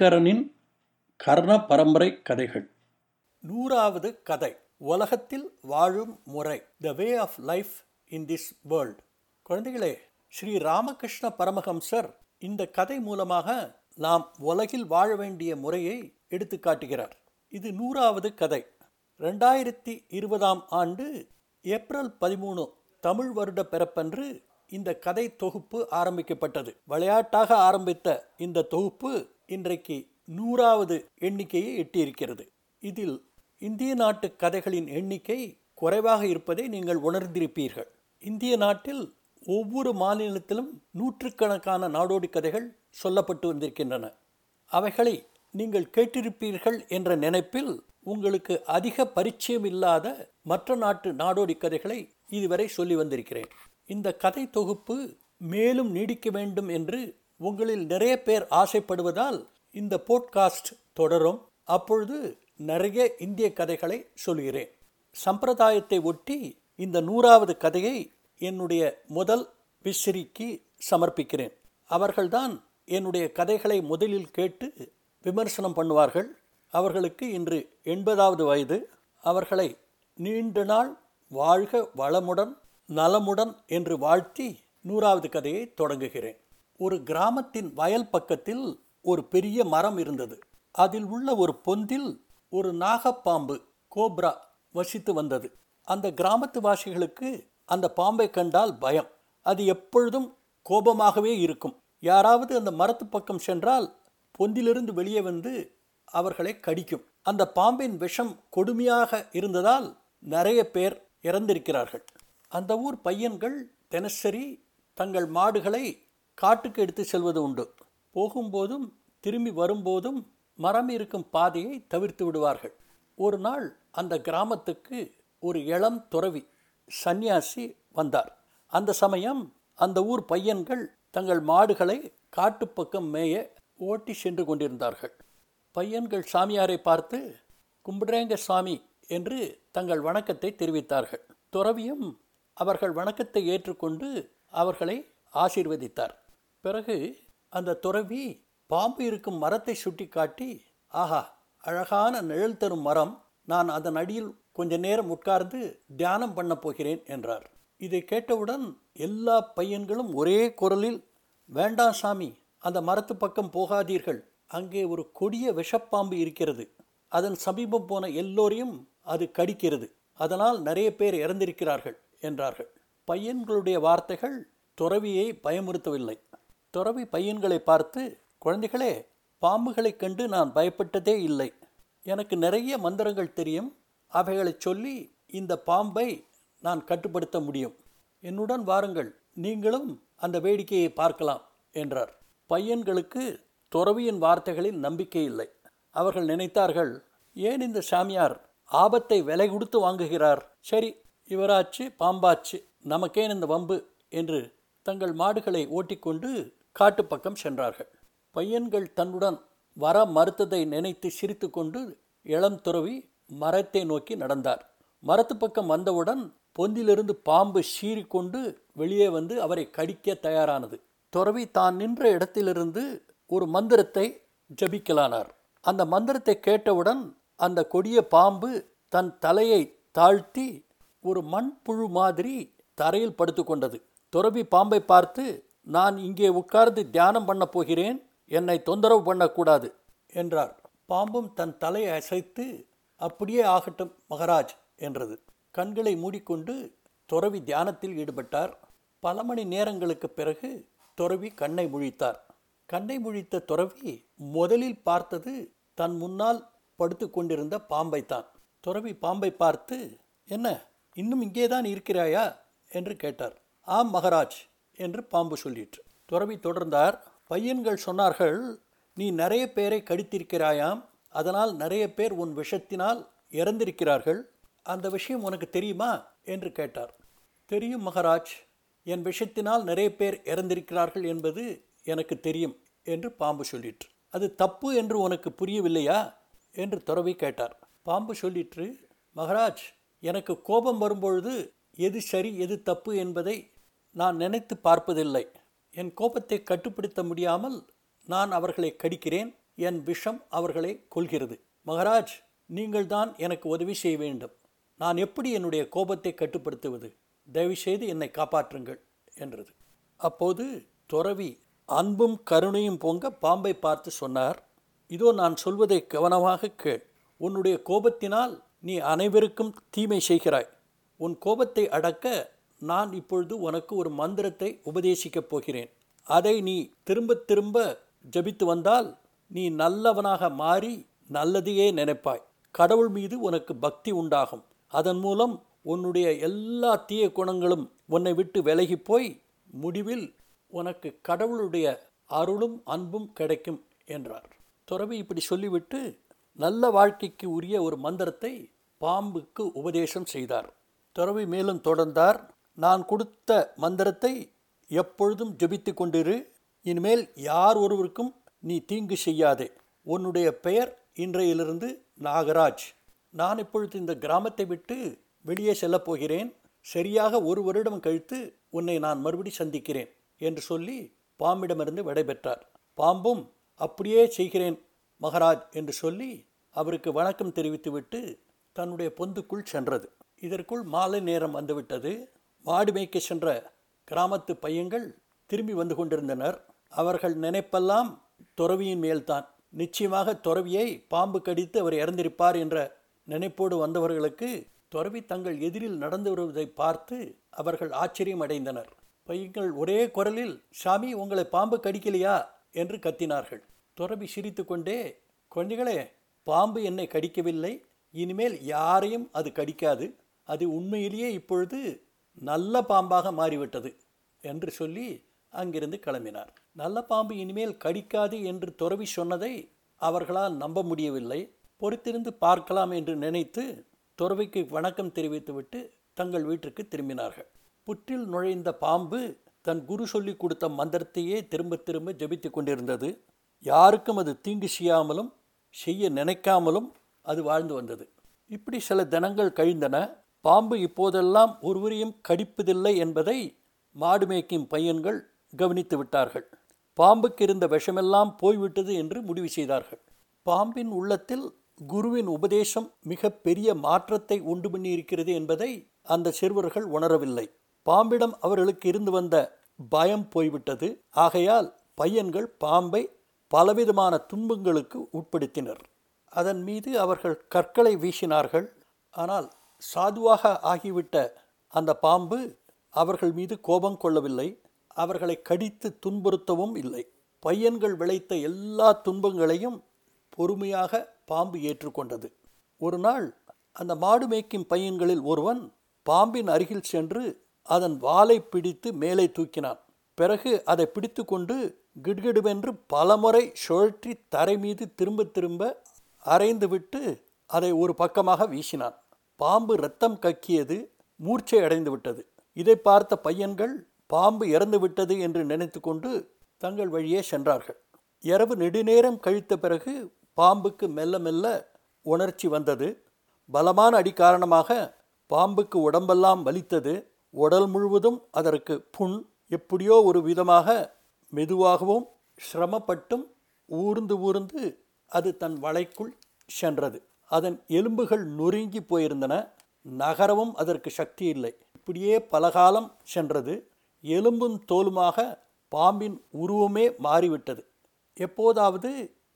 ஐங்கரனின் கர்ண பரம்பரை கதைகள். நூறாவது கதை. உலகத்தில் வாழும் முறை. The way of life in this world குழந்தைகளே ஸ்ரீ ராமகிருஷ்ண பரமஹம்சர் இந்த கதை மூலமாக நாம் உலகில் வாழ வேண்டிய முறையை எடுத்து காட்டுகிறார். இது நூறாவது கதை. ரெண்டாயிரத்தி இருபதாம் ஆண்டு ஏப்ரல் பதிமூணு தமிழ் வருட பிறப்பன்று இந்த கதை தொகுப்பு ஆரம்பிக்கப்பட்டது. விளையாட்டாக ஆரம்பித்த இந்த தொகுப்பு இன்றைக்கு நூறாவது எண்ணிக்கையை எட்டியிருக்கிறது. இதில் இந்திய நாட்டு கதைகளின் எண்ணிக்கை குறைவாக இருப்பதை நீங்கள் உணர்ந்திருப்பீர்கள். இந்திய நாட்டில் ஒவ்வொரு மாநிலத்திலும் நூற்றுக்கணக்கான நாடோடி கதைகள் சொல்லப்பட்டு வந்திருக்கின்றன. அவைகளை நீங்கள் கேட்டிருப்பீர்கள் என்ற நினைப்பில் உங்களுக்கு அதிக பரிச்சயம் இல்லாத மற்ற நாட்டு நாடோடி கதைகளை இதுவரை சொல்லி வந்திருக்கிறேன். இந்த கதை தொகுப்பு மேலும் நீடிக்க வேண்டும் என்று உங்களில் நிறைய பேர் ஆசைப்படுவதால் இந்த போட்காஸ்ட் தொடரும். அப்பொழுது நிறைய இந்திய கதைகளை சொல்கிறேன். சம்பிரதாயத்தை ஒட்டி இந்த நூறாவது கதையை என்னுடைய முதல் விசிறிக்கு சமர்ப்பிக்கிறேன். அவர்கள்தான் என்னுடைய கதைகளை முதலில் கேட்டு விமர்சனம் பண்ணுவார்கள். அவர்களுக்கு இன்று எண்பதாவது வயது. அவர்களை நீண்ட நாள் வாழ்க வளமுடன் நலமுடன் என்று வாழ்த்தி நூறாவது கதையை தொடங்குகிறேன். ஒரு கிராமத்தின் வயல் பக்கத்தில் ஒரு பெரிய மரம் இருந்தது. அதில் உள்ள ஒரு பொந்தில் ஒரு நாகப்பாம்பு கோப்ரா வசித்து வந்தது. அந்த கிராமத்து வாசிகளுக்கு அந்த பாம்பை கண்டால் பயம். அது எப்பொழுதும் கோபமாகவே இருக்கும். யாராவது அந்த மரத்து பக்கம் சென்றால் பொந்திலிருந்து வெளியே வந்து அவர்களை கடிக்கும். அந்த பாம்பின் விஷம் கொடுமையாக இருந்ததால் நிறைய பேர் இறந்திருக்கிறார்கள். அந்த ஊர் பையன்கள் தினசரி தங்கள் மாடுகளை காட்டுக்கு எடுத்து செல்வது உண்டு. போகும்போதும் திரும்பி வரும்போதும் மரம் இருக்கும் பாதையை தவிர்த்து விடுவார்கள். ஒரு நாள் அந்த கிராமத்துக்கு ஒரு இளம் துறவி சந்நியாசி வந்தார். அந்த சமயம் அந்த ஊர் பையன்கள் தங்கள் மாடுகளை காட்டுப்பக்கம் மேய ஓட்டி சென்று கொண்டிருந்தார்கள். பையன்கள் சாமியாரை பார்த்து கும்பிடுறேங்க சாமி என்று தங்கள் வணக்கத்தை தெரிவித்தார்கள். துறவியும் அவர்கள் வணக்கத்தை ஏற்றுக்கொண்டு அவர்களை ஆசீர்வதித்தார். பிறகு அந்த துறவி பாம்பு இருக்கும் மரத்தை சுட்டி காட்டி ஆஹா அழகான நிழல் தரும் மரம். நான் அதன் அடியில் கொஞ்ச நேரம் உட்கார்ந்து தியானம் பண்ண போகிறேன் என்றார். இதை கேட்டவுடன் எல்லா பையன்களும் ஒரே குரலில் வேண்டாம் சாமி அந்த மரத்து பக்கம் போகாதீர்கள். அங்கே ஒரு கொடிய விஷப்பாம்பு இருக்கிறது. அதன் சமீபம் போன எல்லோரையும் அது கடிக்கிறது. அதனால் நிறைய பேர் இறந்திருக்கிறார்கள் என்றார்கள். பையன்களுடைய வார்த்தைகள் துறவியை பயமுறுத்தவில்லை. துறவி பையன்களை பார்த்து குழந்தைகளே பாம்புகளைக் கண்டு நான் பயப்பட்டதே இல்லை. எனக்கு நிறைய மந்திரங்கள் தெரியும். அவைகளை சொல்லி இந்த பாம்பை நான் கட்டுப்படுத்த முடியும். என்னுடன் வாருங்கள். நீங்களும் அந்த வேடிக்கையை பார்க்கலாம் என்றார். பையன்களுக்கு துறவியின் வார்த்தைகளில் நம்பிக்கை இல்லை. அவர்கள் நினைத்தார்கள் ஏன் இந்த சாமியார் ஆபத்தை விலை கொடுத்து வாங்குகிறார்? சரி இவராச்சு பாம்பாச்சு. நமக்கேன் இந்த வம்பு என்று தங்கள் மாடுகளை ஓட்டிக்கொண்டு காட்டுப்பக்கம் சென்றார்கள். பையன்கள் தன்னுடன் வர மறுத்ததை நினைத்து சிரித்து கொண்டு இளம் துறவி மரத்தை நோக்கி நடந்தார். மரத்து பக்கம் வந்தவுடன் பொந்திலிருந்து பாம்பு சீறிக்கொண்டு வெளியே வந்து அவரை கடிக்க தயாரானது. துறவி தான் நின்ற இடத்திலிருந்து ஒரு மந்திரத்தை ஜபிக்கலானார். அந்த மந்திரத்தை கேட்டவுடன் அந்த கொடிய பாம்பு தன் தலையை தாழ்த்தி ஒரு மண்புழு மாதிரி தரையில் படுத்து கொண்டது துறவி பாம்பை பார்த்து நான் இங்கே உட்கார்ந்து தியானம் பண்ண போகிறேன். என்னை தொந்தரவு பண்ணக்கூடாது என்றார். பாம்பும் தன் தலையை அசைத்து அப்படியே ஆகட்டும் மகராஜ் என்றது. கண்களை மூடிக்கொண்டு துறவி தியானத்தில் ஈடுபட்டார். பல மணி நேரங்களுக்கு பிறகு துறவி கண்ணை முழித்தார். கண்ணை முழித்த துறவி முதலில் பார்த்தது தன் முன்னால் படுத்து கொண்டிருந்த பாம்பை தான் துறவி பாம்பை பார்த்து என்ன இன்னும் இங்கே தான் இருக்கிறாயா? என்று கேட்டார். ஆம் மகராஜ் என்று பாம்பு சொல்லிற்று. துறவி தொடர்ந்தார் பையன்கள் சொன்னார்கள் நீ நிறைய பேரை கடித்திருக்கிறாயாம் அதனால் நிறைய பேர் உன் விஷத்தினால் இறந்திருக்கிறார்கள் அந்த விஷயம் உனக்கு தெரியுமா? என்று கேட்டார். தெரியும் மகராஜ் என் விஷத்தினால் நிறைய பேர் இறந்திருக்கிறார்கள் என்பது எனக்கு தெரியும் என்று பாம்பு சொல்லிற்று. அது தப்பு என்று உனக்கு புரியவில்லையா? என்று துறவி கேட்டார். பாம்பு சொல்லிற்று மகராஜ் எனக்கு கோபம் வரும்பொழுது எது சரி எது தப்பு என்பதை நான் நினைத்து பார்ப்பதில்லை. என் கோபத்தை கட்டுப்படுத்த முடியாமல் நான் அவர்களை கடிக்கிறேன். என் விஷம் அவர்களை கொள்கிறது மகாராஜ் நீங்கள்தான் எனக்கு உதவி செய்ய வேண்டும். நான் எப்படி என்னுடைய கோபத்தை கட்டுப்படுத்துவது? தயவுசெய்து என்னை காப்பாற்றுங்கள் என்றது. அப்போது துறவி அன்பும் கருணையும் பொங்க பாம்பை பார்த்து சொன்னார் இதோ நான் சொல்வதை கவனமாக கேள். உன்னுடைய கோபத்தினால் நீ அனைவருக்கும் தீமை செய்கிறாய். உன் கோபத்தை அடக்க நான் இப்பொழுது உனக்கு ஒரு மந்திரத்தை உபதேசிக்கப் போகிறேன். அதை நீ திரும்ப திரும்ப ஜபித்து வந்தால் நீ நல்லவனாக மாறி நல்லதையே நினைப்பாய். கடவுள் மீது உனக்கு பக்தி உண்டாகும். அதன் மூலம் உன்னுடைய எல்லா தீய குணங்களும் உன்னை விட்டு விலகி போய் முடிவில் உனக்கு கடவுளுடைய அருளும் அன்பும் கிடைக்கும் என்றார். துறவி இப்படி சொல்லிவிட்டு நல்ல வாழ்க்கைக்கு உரிய ஒரு மந்திரத்தை பாம்புக்கு உபதேசம் செய்தார். துறவி மேலும் தொடர்ந்தார். நான் கொடுத்த மந்திரத்தை எப்பொழுதும் ஜபித்து கொண்டிரு. இனிமேல் யார் ஒருவருக்கும் நீ தீங்கு செய்யாதே. உன்னுடைய பெயர் இன்றையிலிருந்து நாகராஜ். நான் இப்பொழுது இந்த கிராமத்தை விட்டு வெளியே செல்லப் போகிறேன். சரியாக ஒரு வருடம் கழித்து உன்னை நான் மறுபடி சந்திக்கிறேன் என்று சொல்லி பாம்பிடமிருந்து விடைபெற்றார். பாம்பும் அப்படியே செய்கிறேன் மகராஜ் என்று சொல்லி அவருக்கு வணக்கம் தெரிவித்துவிட்டு தன்னுடைய பொந்துக்குள் சென்றது. இதற்குள் மாலை நேரம் வந்துவிட்டது. மாடு மேய்க்க சென்ற கிராமத்து பையங்கள் திரும்பி வந்து கொண்டிருந்தனர். அவர்கள் நினைப்பெல்லாம் துறவியின் மேல்தான். நிச்சயமாக துறவியை பாம்பு கடித்து அவர் இறந்திருப்பார் என்ற நினைப்போடு வந்தவர்களுக்கு துறவி தங்கள் எதிரில் நடந்து வருவதை பார்த்து அவர்கள் ஆச்சரியம் அடைந்தனர். பையங்கள் ஒரே குரலில் சாமி உங்களை பாம்பு கடிக்கலையா? என்று கத்தினார்கள். துறவி சிரித்து கொண்டே குழந்தைகளே பாம்பு என்னை கடிக்கவில்லை. இனிமேல் யாரையும் அது கடிக்காது. அது உண்மையிலேயே இப்பொழுது நல்ல பாம்பாக மாறிவிட்டது என்று சொல்லி அங்கிருந்து கிளம்பினார். நல்ல பாம்பு இனிமேல் கடிக்காது என்று துறவி சொன்னதை அவர்களால் நம்ப முடியவில்லை. பொறுத்திருந்து பார்க்கலாம் என்று நினைத்து துறவிக்கு வணக்கம் தெரிவித்துவிட்டு தங்கள் வீட்டிற்கு திரும்பினார்கள். புற்றில் நுழைந்த பாம்பு தன் குரு சொல்லி கொடுத்த மந்திரத்தையே திரும்ப திரும்ப ஜபித்து கொண்டிருந்தது. யாருக்கும் அது தீங்கு செய்யாமலும் செய்ய நினைக்காமலும் அது வாழ்ந்து வந்தது. இப்படி சில தினங்கள் கழிந்தன. பாம்பு இப்போதெல்லாம் ஒருவரையும் கடிப்பதில்லை என்பதை மாடு மேய்க்கும் பையன்கள் கவனித்து விட்டார்கள். பாம்புக்கு இருந்த விஷமெல்லாம் போய்விட்டது என்று முடிவு செய்தார்கள். பாம்பின் உள்ளத்தில் குருவின் உபதேசம் மிக பெரிய மாற்றத்தை உண்டு பண்ணியிருக்கிறது என்பதை அந்த சிறுவர்கள் உணரவில்லை. பாம்பிடம் அவர்களுக்கு இருந்து வந்த பயம் போய்விட்டது. ஆகையால் பையன்கள் பாம்பை பலவிதமான துன்பங்களுக்கு உட்படுத்தினர். அதன் மீது அவர்கள் கற்களை வீசினார்கள். ஆனால் சாதுவாக ஆகிவிட்ட அந்த பாம்பு அவர்கள் மீது கோபம் கொள்ளவில்லை. அவர்களை கடித்து துன்புறுத்தவும் இல்லை. பையன்கள் விளைத்த எல்லா துன்பங்களையும் பொறுமையாக பாம்பு ஏற்றுக்கொண்டது. ஒரு நாள் அந்த மாடு மேய்க்கும் பையன்களில் ஒருவன் பாம்பின் அருகில் சென்று அதன் வாலை பிடித்து மேலே தூக்கினான். பிறகு அதை பிடித்து கொண்டு கிடுகிடுவென்று பலமுறை சுழற்றி தரை மீது திரும்ப திரும்ப அரைந்துவிட்டு அதை ஒரு பக்கமாக வீசினான். பாம்பு ரத்தம் கக்கியது மூர்ச்சை அடைந்து விட்டது இதை பார்த்த பையன்கள் பாம்பு இறந்து விட்டது என்று நினைத்து கொண்டு தங்கள் வழியே சென்றார்கள். இரவு நெடுநேரம் கழித்த பிறகு பாம்புக்கு மெல்ல மெல்ல உணர்ச்சி வந்தது. பலமான அடி காரணமாக பாம்புக்கு உடம்பெல்லாம் வலித்தது. உடல் முழுவதும் அதற்கு புண் எப்படியோ ஒரு விதமாக மெதுவாகவும் சிரமப்பட்டும் ஊர்ந்து ஊர்ந்து அது தன் வலைக்குள் சென்றது. அதன் எலும்புகள் நொறுங்கி போயிருந்தன. நகரவும் அதற்கு சக்தி இல்லை. இப்படியே பலகாலம் சென்றது. எலும்பும் தோலுமாக பாம்பின் உருவமே மாறிவிட்டது. எப்போதாவது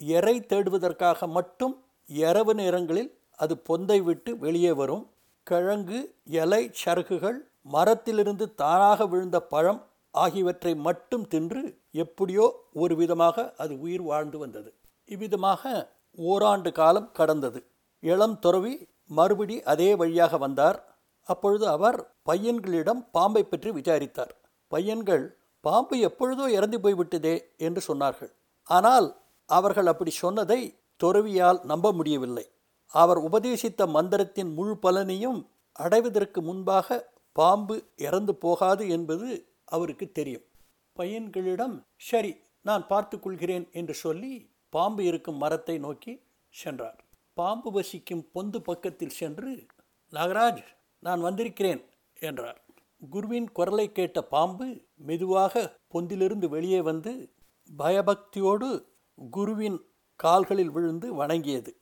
எரை தேடுவதற்காக மட்டும் இரவு நேரங்களில் அது பொந்தை விட்டு வெளியே வரும். கிழங்கு இலை சருகுகள் மரத்திலிருந்து தானாக விழுந்த பழம் ஆகியவற்றை மட்டும் தின்று எப்படியோ ஒரு விதமாக அது உயிர் வாழ்ந்து வந்தது. இவ்விதமாக ஓராண்டு காலம் கடந்தது. இளம் துறவி மறுபடி அதே வழியாக வந்தார். அப்பொழுது அவர் பையன்களிடம் பாம்பை பற்றி விசாரித்தார். பையன்கள் பாம்பு எப்பொழுதோ இறந்து போய்விட்டதே என்று சொன்னார்கள். ஆனால் அவர்கள் அப்படி சொன்னதை துறவியால் நம்ப முடியவில்லை. அவர் உபதேசித்த மந்திரத்தின் முழு பலனையும் அடைவதற்கு முன்பாக பாம்பு இறந்து போகாது என்பது அவருக்கு தெரியும். பையன்களிடம் சரி நான் பார்த்து கொள்கிறேன் என்று சொல்லி பாம்பு இருக்கும் மரத்தை நோக்கி சென்றார். பாம்பு வசிக்கும் பொந்து பக்கத்தில் சென்று நாகராஜ் நான் வந்திருக்கிறேன் என்றார். குருவின் குரலை கேட்ட பாம்பு மெதுவாக பொந்திலிருந்து வெளியே வந்து பயபக்தியோடு குருவின் கால்களில் விழுந்து வணங்கியது.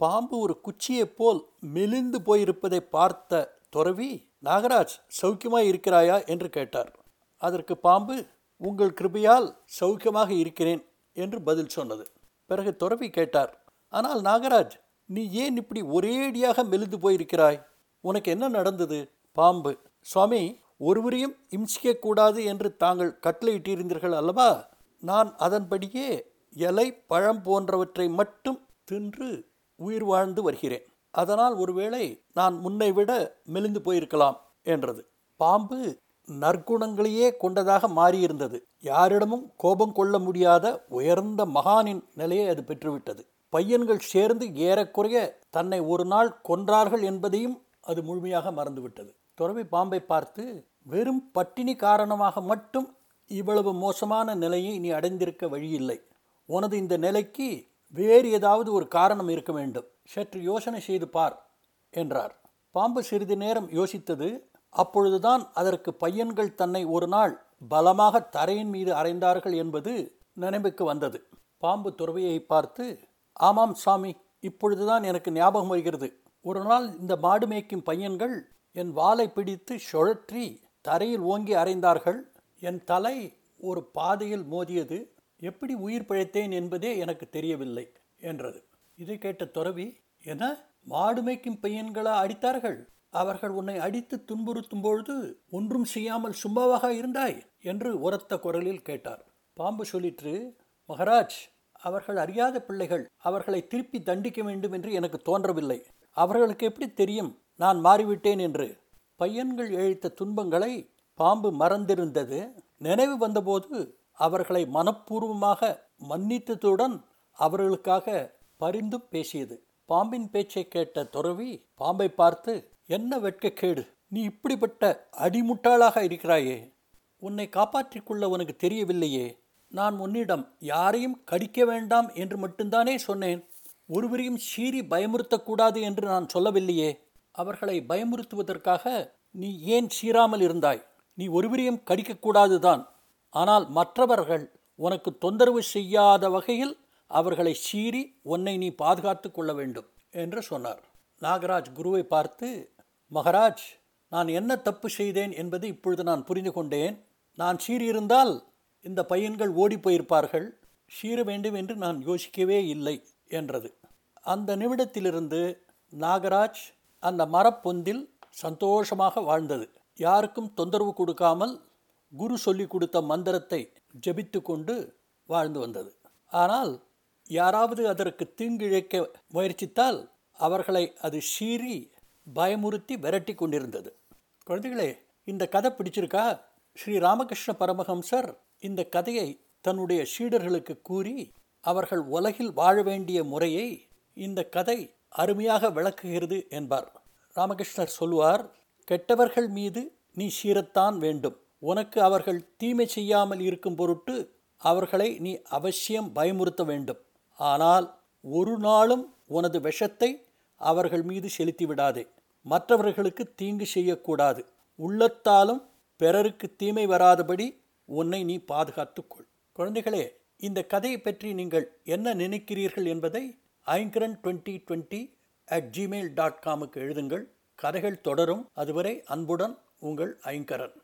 பாம்பு ஒரு குச்சியைப் போல் மெலிந்து போயிருப்பதை பார்த்த துறவி நாகராஜ் சௌக்கியமாக இருக்கிறாயா? என்று கேட்டார். அதற்கு பாம்பு உங்கள் கிருபையால் சௌக்கியமாக இருக்கிறேன் என்று பதில் சொன்னது. பிறகு துறவி கேட்டார் ஆனால் நாகராஜ் நீ ஏன் இப்படி ஒரேடியாக மெலிந்து போயிருக்கிறாய்? உனக்கு என்ன நடந்தது? பாம்பு. சுவாமி ஒருவரையும் இம்சிக்கக்கூடாது என்று தாங்கள் கட்டளையிட்டிருந்தீர்கள் அல்லவா? நான் அதன்படியே இலை பழம் போன்றவற்றை மட்டும் தின்று உயிர் வாழ்ந்து வருகிறேன். அதனால் ஒருவேளை நான் முன்னை விட மெலிந்து போயிருக்கலாம் என்றது. பாம்பு நற்குணங்களையே கொண்டதாக மாறியிருந்தது. யாரிடமும் கோபம் கொள்ள முடியாத உயர்ந்த மகானின் நிலையை அது பெற்றுவிட்டது. பையன்கள் சேர்ந்து ஏறக்குறைய தன்னை ஒரு நாள் கொன்றார்கள் என்பதையும் அது முழுமையாக மறந்துவிட்டது. துறவி பாம்பை பார்த்து வெறும் பட்டினி காரணமாக மட்டும் இவ்வளவு மோசமான நிலையை நீ அடைந்திருக்க வழியில்லை. உனது இந்த நிலைக்கு வேறு ஏதாவது ஒரு காரணம் இருக்க வேண்டும். சற்று யோசனை செய்து பார் என்றார். பாம்பு சிறிது நேரம் யோசித்தது. அப்பொழுதுதான் அதற்கு பையன்கள் தன்னை ஒரு நாள் பலமாக தரையின் மீது அறைந்தார்கள் என்பது நினைவுக்கு வந்தது. பாம்பு துறவியை பார்த்து ஆமாம் சாமி இப்பொழுதுதான் எனக்கு ஞாபகம் வருகிறது. ஒரு நாள் இந்த மாடு மேய்க்கும் பையன்கள் என் வாலை பிடித்து சுழற்றி தரையில் ஓங்கி அறைந்தார்கள் என் தலை ஒரு பாதையில் மோதியது. எப்படி உயிர் பிழைத்தேன் என்பதே எனக்கு தெரியவில்லை என்றது. இதை கேட்ட துறவி என மாடு மேய்க்கும் பையன்களா அடித்தார்கள்? அவர்கள் உன்னை அடித்து துன்புறுத்தும் பொழுது ஒன்றும் செய்யாமல் சும்மாவாக இருந்தாய்? என்று உரத்த குரலில் கேட்டார். பாம்பு சொல்லிற்று மகராஜ் அவர்கள் அறியாத பிள்ளைகள் அவர்களை திருப்பி தண்டிக்க வேண்டும் என்று எனக்கு தோன்றவில்லை. அவர்களுக்கு எப்படி தெரியும் நான் மாறிவிட்டேன் என்று? பையன்கள் இழைத்த துன்பங்களை பாம்பு மறந்திருந்தது. நினைவு வந்தபோது அவர்களை மனப்பூர்வமாக மன்னித்ததுடன் அவர்களுக்காக பரிந்தும் பேசியது. பாம்பின் பேச்சை கேட்ட துறவி பாம்பை பார்த்து என்ன வெட்கக்கேடு? நீ இப்படிப்பட்ட அடிமுட்டாளாக இருக்கிறாயே. உன்னை காப்பாற்றிக் கொள்ள உனக்கு தெரியவில்லையே. நான் உன்னிடம் யாரையும் கடிக்க வேண்டாம் என்று மட்டும்தானே சொன்னேன்? ஒருவரையும் சீறி பயமுறுத்தக்கூடாது என்று நான் சொல்லவில்லையே. அவர்களை பயமுறுத்துவதற்காக நீ ஏன் சீராமல் இருந்தாய்? நீ ஒருவரையும் கடிக்கக்கூடாதுதான். ஆனால் மற்றவர்கள் உனக்கு தொந்தரவு செய்யாத வகையில் அவர்களை சீறி உன்னை நீ பாதுகாத்து கொள்ள வேண்டும் என்று சொன்னார். நாகராஜ் குருவை பார்த்து மகராஜ் நான் என்ன தப்பு செய்தேன் என்பதை இப்பொழுது நான் புரிந்து கொண்டேன். நான் சீறியிருந்தால் இந்த பையன்கள் ஓடி போயிருப்பார்கள். சீர வேண்டும் என்று நான் யோசிக்கவே இல்லை என்றது. அந்த நிமிடத்திலிருந்து நாகராஜ் அந்த மரப்பொந்தில் சந்தோஷமாக வாழ்ந்தது. யாருக்கும் தொந்தரவு கொடுக்காமல் குரு சொல்லி கொடுத்த மந்திரத்தை ஜபித்து கொண்டு வாழ்ந்து வந்தது. ஆனால் யாராவது அதற்கு தீங்கிழைக்க முயற்சித்தால் அவர்களை அது சீறி பயமுறுத்தி விரட்டி கொண்டிருந்தது. குழந்தைகளே இந்த கதை பிடிச்சிருக்கா? ஸ்ரீ ராமகிருஷ்ண பரமஹம்சர் இந்த கதையை தன்னுடைய சீடர்களுக்கு கூறி அவர்கள் உலகில் வாழ வேண்டிய முறையை இந்த கதை அருமையாக விளக்குகிறது என்பார். ராமகிருஷ்ணர் சொல்வார் கெட்டவர்கள் மீது நீ சீரத்தான் வேண்டும். உனக்கு அவர்கள் தீமை செய்யாமல் இருக்கும் பொருட்டு அவர்களை நீ அவசியம் பயமுறுத்த வேண்டும். ஆனால் ஒரு நாளும் உனது விஷத்தை அவர்கள் மீது செலுத்தி விடாதே. மற்றவர்களுக்கு தீங்கு செய்யக்கூடாது. உள்ளத்தாலும் பிறருக்கு தீமை வராதபடி உன்னை நீ பாதுகாத்துக்கொள். குழந்தைகளே இந்த கதையை பற்றி நீங்கள் என்ன நினைக்கிறீர்கள் என்பதை Aingaran twenty twenty at Gmail dot காமுக்கு எழுதுங்கள். கதைகள் தொடரும். அதுவரை அன்புடன் உங்கள் ஐங்கரன்.